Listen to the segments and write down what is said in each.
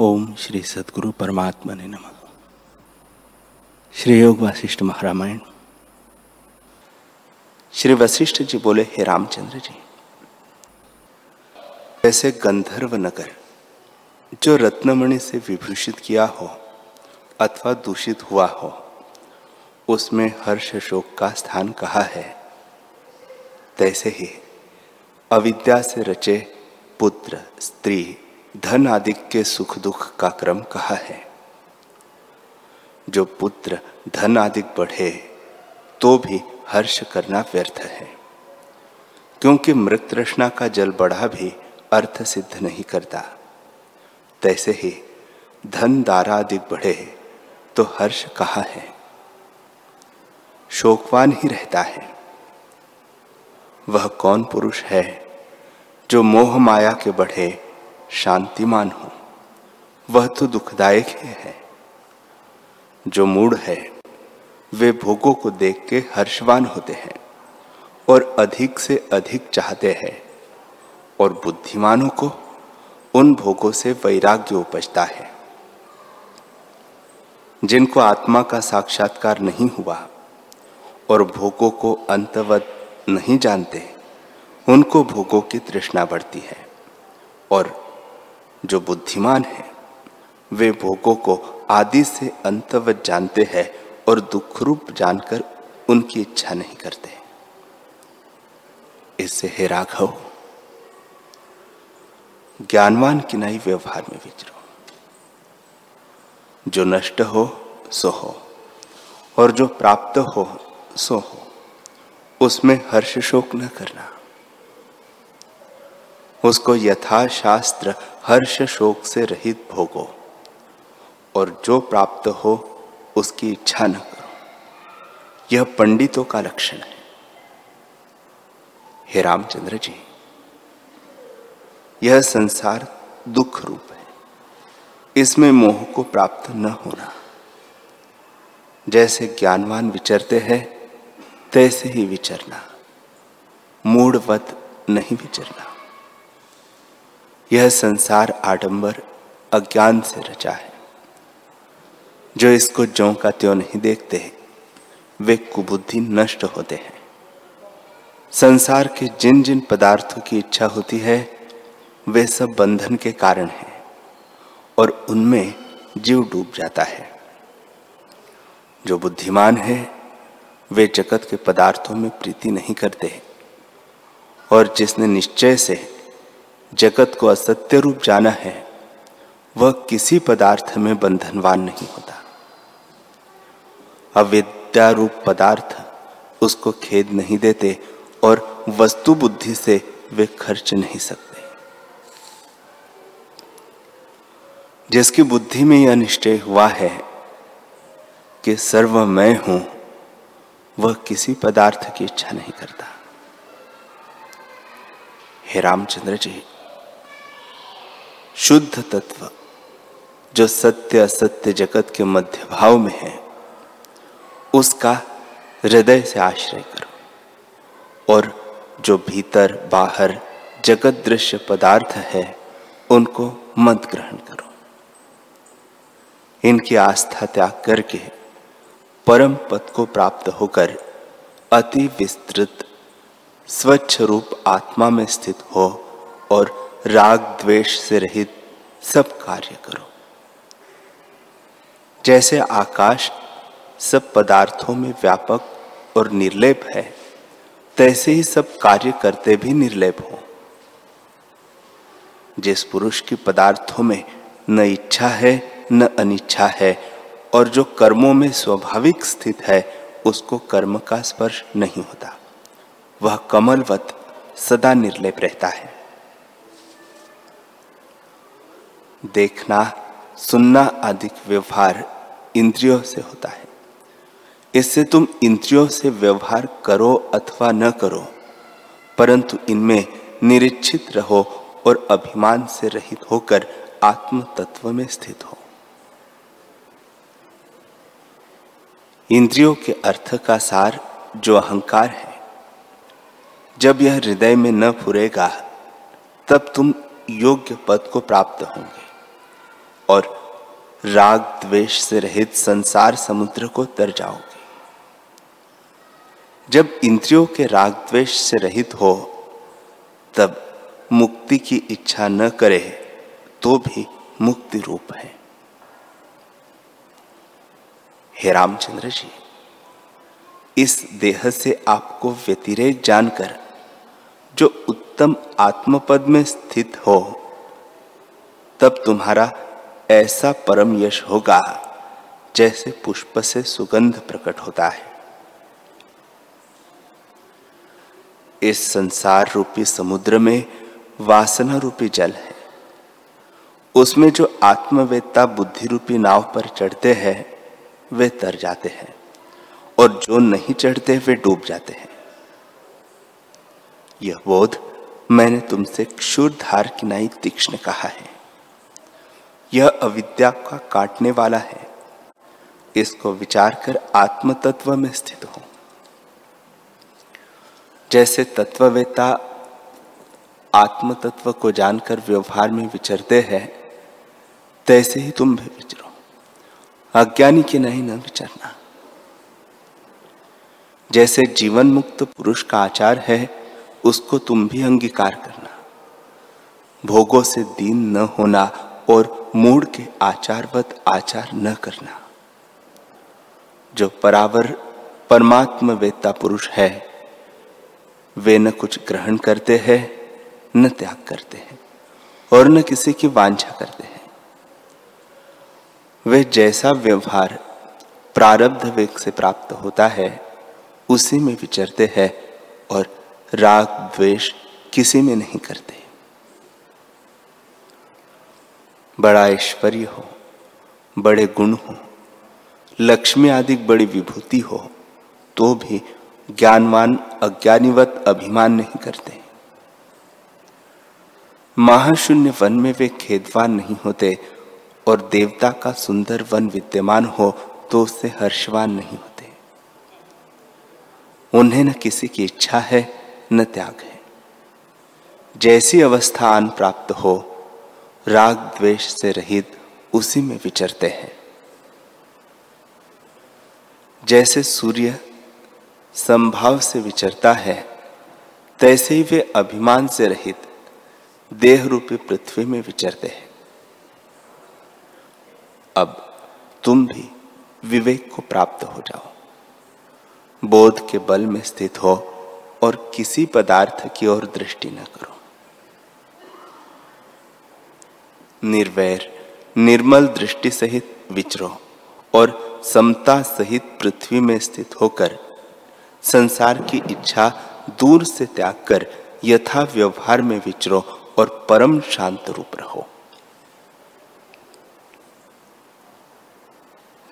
ओम श्री सदगुरु परमात्मा ने नम। श्री योग वशिष्ठ महारामायण। श्री वशिष्ठ जी बोले, हे रामचंद्र जी, ऐसे गंधर्व नगर, जो रत्नमणि से विभूषित किया हो अथवा दूषित हुआ हो, उसमें हर्ष शोक का स्थान कहा है? तैसे ही अविद्या से रचे पुत्र, स्त्री धन आदि के सुख दुख का क्रम कहा है? जो पुत्र धन आदि बढ़े तो भी हर्ष करना व्यर्थ है। क्योंकि मृत रचना का जल बढ़ा भी अर्थ सिद्ध नहीं करता। तैसे ही धन दारा अधिक बढ़े तो हर्ष कहा है? शोकवान ही रहता है। वह कौन पुरुष है जो मोह माया के बढ़े शांतिमान हो। वह तो दुखदायक ही है। जो मूड है, वे भोगों को देख के हर्षवान होते हैं और अधिक से अधिक चाहते हैं और बुद्धिमानों को उन भोगों से वैराग्य उपजता है। जिनको आत्मा का साक्षात्कार नहीं हुआ और भोगों को अंतवत नहीं जानते, उनको भोगों की तृष्णा बढ़ती है और जो बुद्धिमान है, वे भोगों को आदि से अंतवत जानते हैं और दुख रूप जानकर उनकी इच्छा नहीं करते। इससे हे राघव, ज्ञानवान की नहीं व्यवहार में विचरो। जो नष्ट हो, सो हो, और जो प्राप्त हो, सो हो, उसमें हर्ष शोक न करना। उसको यथाशास्त्र हर्ष शोक से रहित भोगो, और जो प्राप्त हो उसकी इच्छा न करो। यह पंडितों का लक्षण है। हे रामचंद्र जी, यह संसार दुख रूप है। इसमें मोह को प्राप्त न होना। जैसे ज्ञानवान विचरते हैं, तैसे ही विचरना। मूढ़वत नहीं विचरना। यह संसार आडंबर अज्ञान से रचा है। जो इसको ज्यो का त्यों नहीं देखते वे कुबुद्धि नष्ट होते हैं। संसार के जिन जिन पदार्थों की इच्छा होती है, वे सब बंधन के कारण हैं और उनमें जीव डूब जाता है। जो बुद्धिमान है, वे जगत के पदार्थों में प्रीति नहीं करते और जिसने निश्चय से जगत को असत्य रूप जाना है, वह किसी पदार्थ में बंधनवान नहीं होता। अविद्या रूप पदार्थ उसको खेद नहीं देते और वस्तु बुद्धि से वे खर्च नहीं सकते। जिसकी बुद्धि में यह निश्चय हुआ है कि सर्व मैं हूँ, वह किसी पदार्थ की इच्छा नहीं करता। हे रामचंद्र जी शुद्ध तत्व, जो सत्य असत्य जगत के मध्य भाव में है, उसका हृदय से आश्रय करो। और जो भीतर, बाहर जगत दृश्य पदार्थ है, उनको मत ग्रहण करो। इनकी आस्था त्याग करके परम पद को प्राप्त होकर अति विस्तृत, स्वच्छ रूप आत्मा में स्थित हो और राग द्वेष से रहित सब कार्य करो। जैसे आकाश सब पदार्थों में व्यापक और निर्लेप है, तैसे ही सब कार्य करते भी निर्लेप हो। जिस पुरुष की पदार्थों में न इच्छा है, न अनिच्छा है, और जो कर्मों में स्वाभाविक स्थित है, उसको कर्म का स्पर्श नहीं होता। वह कमलवत सदा निर्लेप रहता है। देखना, सुनना आदि व्यवहार इंद्रियों से होता है। इससे तुम इंद्रियों से व्यवहार करो अथवा न करो, परंतु इनमें निरीक्षित रहो और अभिमान से रहित होकर आत्म तत्व में स्थित हो। इंद्रियों के अर्थ का सार जो अहंकार है। जब यह हृदय में न फुरेगा, तब तुम योग्य पद को प्राप्त होंगे। और राग द्वेष से रहित संसार समुद्र को तर जाओगे। जब इंद्रियों के राग द्वेष से रहित हो, तब मुक्ति की इच्छा न करे तो भी मुक्ति रूप है। हे रामचंद्र जी, इस देह से आपको व्यतिरेक जानकर, जो उत्तम आत्मपद में स्थित हो, तब तुम्हारा ऐसा परम यश होगा जैसे पुष्प से सुगंध प्रकट होता है। इस संसार रूपी समुद्र में वासना रूपी जल है। उसमें जो आत्मवेत्ता बुद्धि रूपी नाव पर चढ़ते हैं, वे तर जाते हैं और जो नहीं चढ़ते, वे डूब जाते हैं। यह बोध मैंने तुमसे क्षुरधार की नाई तीक्ष्ण कहा है। यह अविद्या का काटने वाला है। इसको विचार कर आत्म तत्व में स्थित हो। जैसे तत्ववेता आत्म तत्व को जानकर व्यवहार में विचरते हैं, तैसे ही तुम भी विचरो। अज्ञानी के नहीं न विचरना। जैसे जीवन मुक्त पुरुष का आचार है, उसको तुम भी अंगीकार करना। भोगों से दीन न होना और मूड के आचारवत आचार न करना। जो परावर परमात्म वेत्ता पुरुष है, वे न कुछ ग्रहण करते हैं, न त्याग करते हैं, और न किसी की वांछा करते हैं। वे जैसा व्यवहार प्रारब्ध वेग से प्राप्त होता है, उसी में विचरते हैं और राग द्वेष किसी में नहीं करते। बड़ा ऐश्वर्य हो, बड़े गुण हो, लक्ष्मी आदि बड़ी विभूति हो तो भी ज्ञानवान, अज्ञानीवत अभिमान नहीं करते। महाशून्य वन में वे खेदवान नहीं होते और देवता का सुंदर वन विद्यमान हो तो उससे हर्षवान नहीं होते। उन्हें न किसी की इच्छा है, न त्याग है। जैसी अवस्था आन प्राप्त हो राग द्वेष से रहित उसी में विचरते हैं। जैसे सूर्य संभाव से विचरता है, तैसे ही वे अभिमान से रहित देह रूपी पृथ्वी में विचरते हैं। अब तुम भी विवेक को प्राप्त हो जाओ। बोध के बल में स्थित हो और किसी पदार्थ की ओर दृष्टि न करो। निर्वैर, निर्मल दृष्टि सहित विचरो और समता सहित पृथ्वी में स्थित होकर संसार की इच्छा दूर से त्याग कर यथा व्यवहार में विचरो और परम शांत रूप रहो।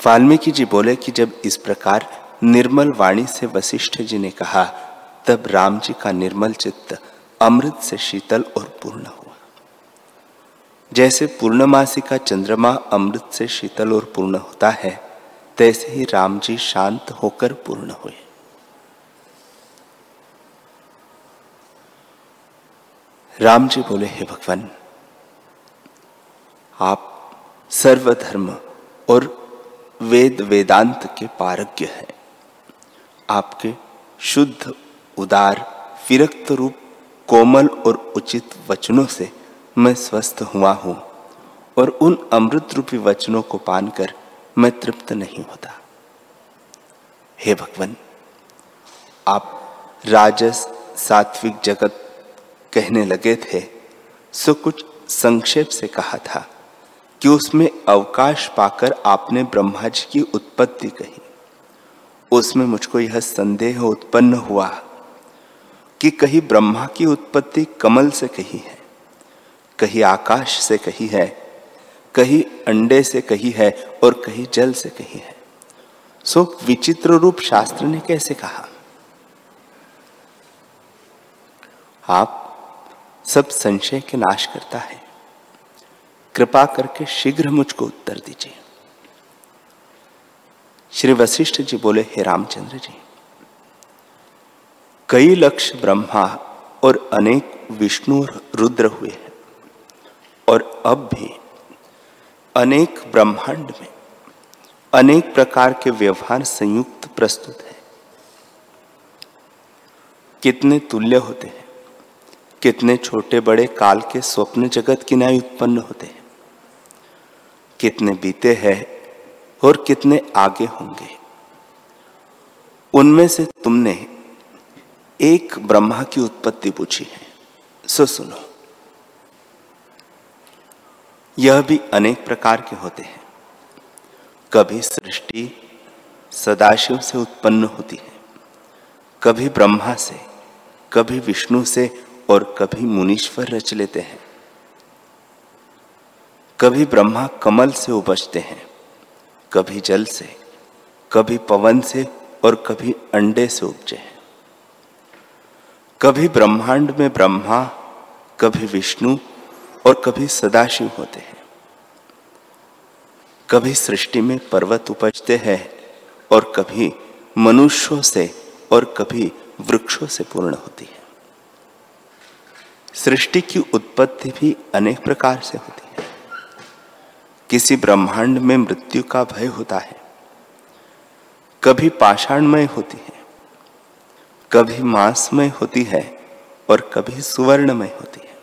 वाल्मीकि जी बोले कि जब इस प्रकार निर्मल वाणी से वशिष्ठ जी ने कहा, तब राम जी का निर्मल चित्त अमृत से शीतल और पूर्ण हुआ। जैसे पूर्णमासी का चंद्रमा अमृत से शीतल और पूर्ण होता है, तैसे ही राम जी शांत होकर पूर्ण हुए। राम जी बोले, हे भगवान, आप सर्वधर्म और वेद वेदांत के पारज्ञ हैं। आपके शुद्ध, उदार, विरक्त रूप, कोमल और उचित वचनों से मैं स्वस्थ हुआ हूँ और उन अमृत रूपी वचनों को पानकर मैं तृप्त नहीं होता। हे भगवान, आप राजस सात्विक जगत कहने लगे थे, सो कुछ संक्षेप से कहा था कि उसमें अवकाश पाकर आपने ब्रह्मा जी की उत्पत्ति कही। उसमें मुझको यह संदेह उत्पन्न हुआ कि कहीं ब्रह्मा की उत्पत्ति कमल से कही है। कहीं आकाश से कही है, कहीं अंडे से कही है और कहीं जल से कही है। सो विचित्र रूप शास्त्र ने कैसे कहा? आप सब संशय के नाश करता है। कृपा करके शीघ्र मुझको उत्तर दीजिए। श्री वशिष्ठ जी बोले, हे रामचंद्र जी, कई लक्ष्य ब्रह्मा और अनेक विष्णु और रुद्र हुए हैं। अब भी अनेक ब्रह्मांड में, अनेक प्रकार के व्यवहार संयुक्त प्रस्तुत है। कितने तुल्य होते हैं, कितने छोटे बड़े काल के स्वप्न जगत की न्याय उत्पन्न होते हैं। कितने बीते हैं और कितने आगे होंगे। उनमें से तुमने एक ब्रह्मा की उत्पत्ति पूछी है, सो सुनो। यह भी अनेक प्रकार के होते हैं। कभी सृष्टि सदाशिव से उत्पन्न होती है, कभी ब्रह्मा से, कभी विष्णु से और कभी मुनीश्वर रच लेते हैं। कभी ब्रह्मा कमल से उपजते हैं, कभी जल से, कभी पवन से और कभी अंडे से उपजे हैं। कभी ब्रह्मांड में ब्रह्मा, कभी विष्णु और कभी सदाशिव होते हैं। कभी सृष्टि में पर्वत उपजते हैं और कभी मनुष्यों से और कभी वृक्षों से पूर्ण होती है। सृष्टि की उत्पत्ति भी अनेक प्रकार से होती है। किसी ब्रह्मांड में मृत्यु का भय होता है। कभी पाषाणमय होती है। कभी मांसमय होती है और कभी सुवर्णमय होती है।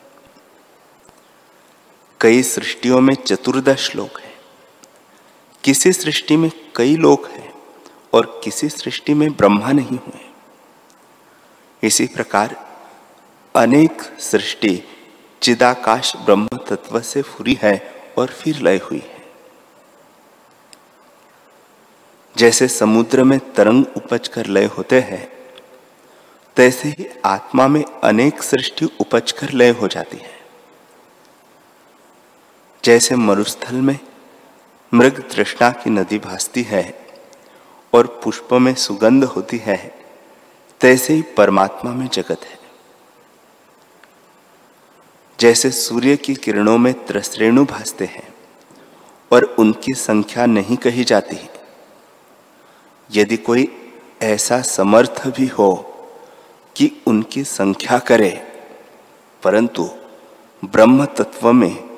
कई सृष्टियों में चतुर्दश लोक है। किसी सृष्टि में कई लोग हैं और किसी सृष्टि में ब्रह्मा नहीं हुए। इसी प्रकार अनेक सृष्टि चिदाकाश ब्रह्म तत्व से फुरी है और फिर लय हुई है। जैसे समुद्र में तरंग उपज कर लय होते हैं, तैसे ही आत्मा में अनेक सृष्टि उपज कर लय हो जाती है। जैसे मरुस्थल में मृग तृष्णा की नदी भासती है और पुष्प में सुगंध होती है, तैसे ही परमात्मा में जगत है। जैसे सूर्य की किरणों में त्रसरेणु भासते हैं और उनकी संख्या नहीं कही जाती। यदि कोई ऐसा समर्थ भी हो कि उनकी संख्या करे, परंतु ब्रह्म तत्व में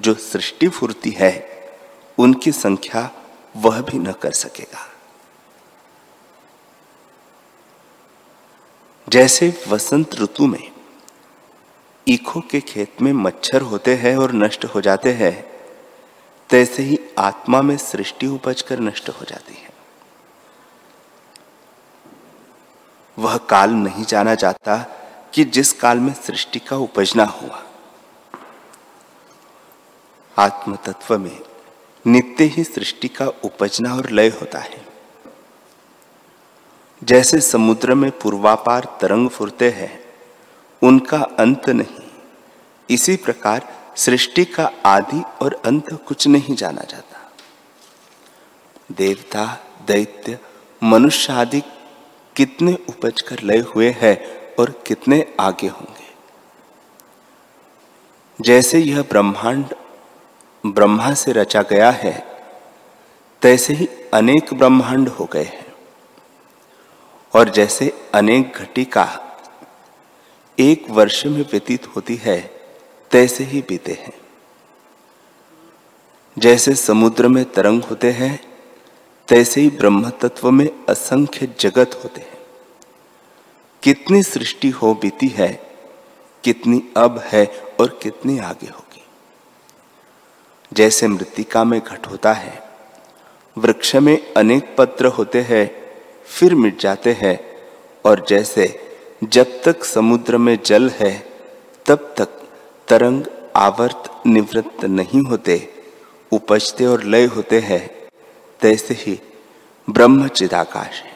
जो सृष्टि फूर्ति है, उनकी संख्या वह भी न कर सकेगा। जैसे वसंत ऋतु में ईखों के खेत में मच्छर होते हैं और नष्ट हो जाते हैं, तैसे ही आत्मा में सृष्टि उपज कर नष्ट हो जाती है। वह काल नहीं जाना जाता कि जिस काल में सृष्टि का उपजना हुआ। आत्म तत्व में नित्य ही सृष्टि का उपजना और लय होता है। जैसे समुद्र में पूर्वापार तरंग फुरते हैं, उनका अंत नहीं। इसी प्रकार सृष्टि का आदि और अंत कुछ नहीं जाना जाता। देवता, दैत्य, मनुष्य आदि कितने उपज कर लय हुए हैं और कितने आगे होंगे। जैसे यह ब्रह्मांड ब्रह्मा से रचा गया है, तैसे ही अनेक ब्रह्मांड हो गए हैं। और जैसे अनेक घटिका एक वर्ष में व्यतीत होती है, तैसे ही बीते हैं। जैसे समुद्र में तरंग होते हैं, तैसे ही ब्रह्म तत्व में असंख्य जगत होते हैं। कितनी सृष्टि हो बीती है, कितनी अब है और कितनी आगे हो जैसे मृतिका में घट होता है। वृक्ष में अनेक पत्र होते हैं, फिर मिट जाते हैं और जैसे जब तक समुद्र में जल है, तब तक तरंग आवर्त निवृत्त नहीं होते, उपजते और लय होते हैं, तैसे ही ब्रह्म चिदाकाश है।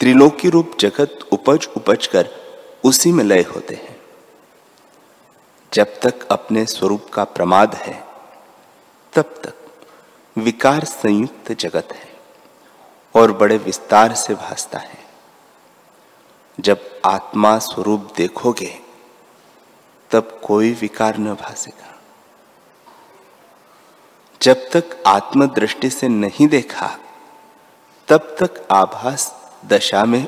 त्रिलोकी रूप जगत उपज उपज कर उसी में लय होते हैं। जब तक अपने स्वरूप का प्रमाद है विकार संयुक्त जगत है और बड़े विस्तार से भासता है। जब आत्मा स्वरूप देखोगे, तब कोई विकार न भासेगा। जब तक आत्म दृष्टि से नहीं देखा, तब तक आभास दशा में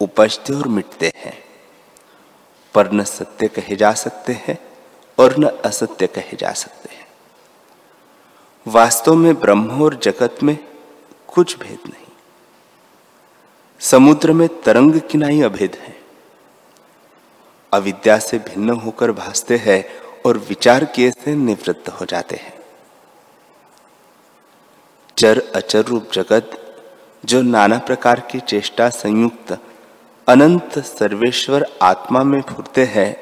उपजते और मिटते हैं। पर न सत्य कहे जा सकते हैं और न असत्य कहे जा सकते हैं। वास्तव में ब्रह्म और जगत में कुछ भेद नहीं। समुद्र में तरंग किनाई अभेद है। अविद्या से भिन्न होकर भासते हैं और विचार किए से निवृत्त हो जाते हैं। चर अचर रूप जगत, जो नाना प्रकार की चेष्टा संयुक्त, अनंत सर्वेश्वर आत्मा में फुरते हैं,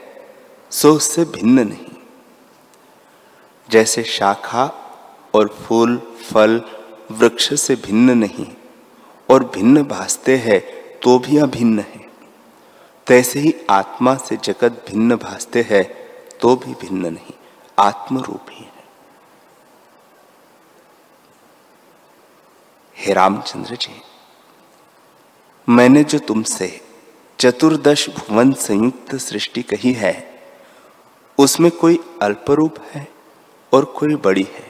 सो उससे भिन्न नहीं। जैसे शाखा और फूल, फल, वृक्ष से भिन्न नहीं। और भिन्न भासते हैं तो भी अभिन्न है। तैसे ही आत्मा से जगत भिन्न भासते हैं तो भी भिन्न नहीं आत्म रूप ही है। हे रामचंद्र जी, मैंने जो तुमसे चतुर्दश भुवन संयुक्त सृष्टि कही है, उसमें कोई अल्परूप है और कोई बड़ी है?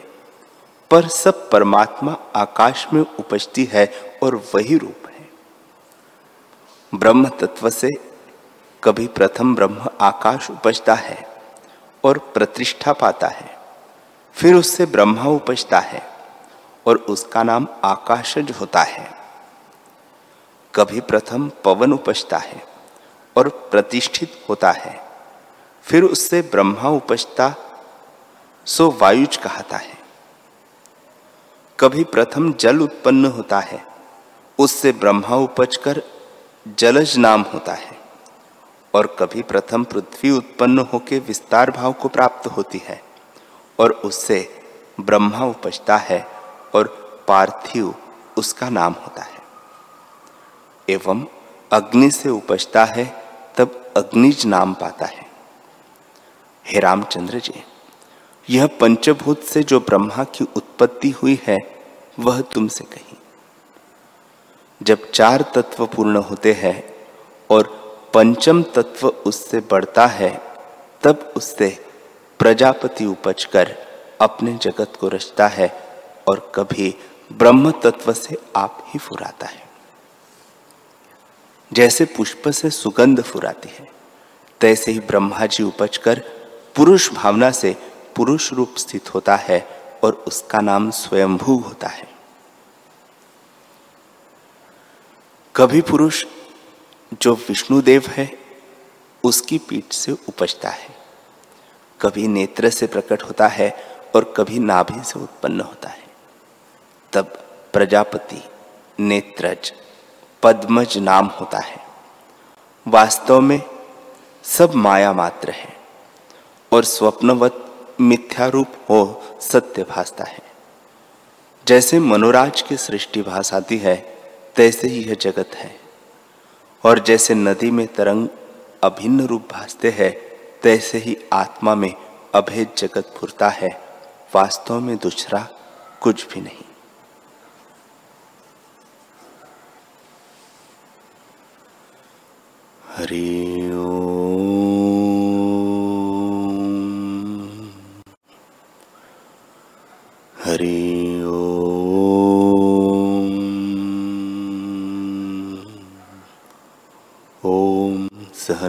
पर सब परमात्मा आकाश में उपजती है और वही रूप है। ब्रह्म तत्व से कभी प्रथम ब्रह्म आकाश उपजता है और प्रतिष्ठा पाता है। फिर उससे ब्रह्मा उपजता है और उसका नाम आकाशज होता है। कभी प्रथम पवन उपजता है और प्रतिष्ठित होता है। फिर उससे ब्रह्मा उपजता, सो वायुज कहता है। कभी प्रथम जल उत्पन्न होता है, उससे ब्रह्मा उपजकर जलज नाम होता है और कभी प्रथम पृथ्वी उत्पन्न होकर विस्तार भाव को प्राप्त होती है और उससे ब्रह्मा उपजता है और पार्थिव उसका नाम होता है। एवं अग्नि से उपजता है, तब अग्निज नाम पाता है। हे रामचंद्र जी यह पंचभूत से जो ब्रह्मा की उत्पत्ति हुई है, वह तुमसे कही। जब चार तत्व पूर्ण होते हैं और पंचम तत्व उससे बढ़ता है, तब उससे प्रजापति उपज कर अपने जगत को रचता है और कभी ब्रह्म तत्व से आप ही फुराता है। जैसे पुष्प से सुगंध फुराती है, तैसे ही ब्रह्मा जी उपज कर पुरुष भावना से पुरुष रूप स्थित होता है और उसका नाम स्वयंभू होता है। कभी पुरुष जो विष्णुदेव है, उसकी पीठ से उपजता है। कभी नेत्र से प्रकट होता है और कभी नाभि से उत्पन्न होता है। तब प्रजापति, नेत्रज, पद्मज नाम होता है। वास्तव में सब माया मात्र है और स्वप्नवत मिथ्या रूप हो, सत्य भासता है। जैसे मनोराज की सृष्टि भासाती है, तैसे ही यह जगत है। और जैसे नदी में तरंग अभिन्न रूप भासते हैं, तैसे ही आत्मा में अभेद जगत फुरता है। वास्तव में दूसरा कुछ भी नहीं। हरि हरि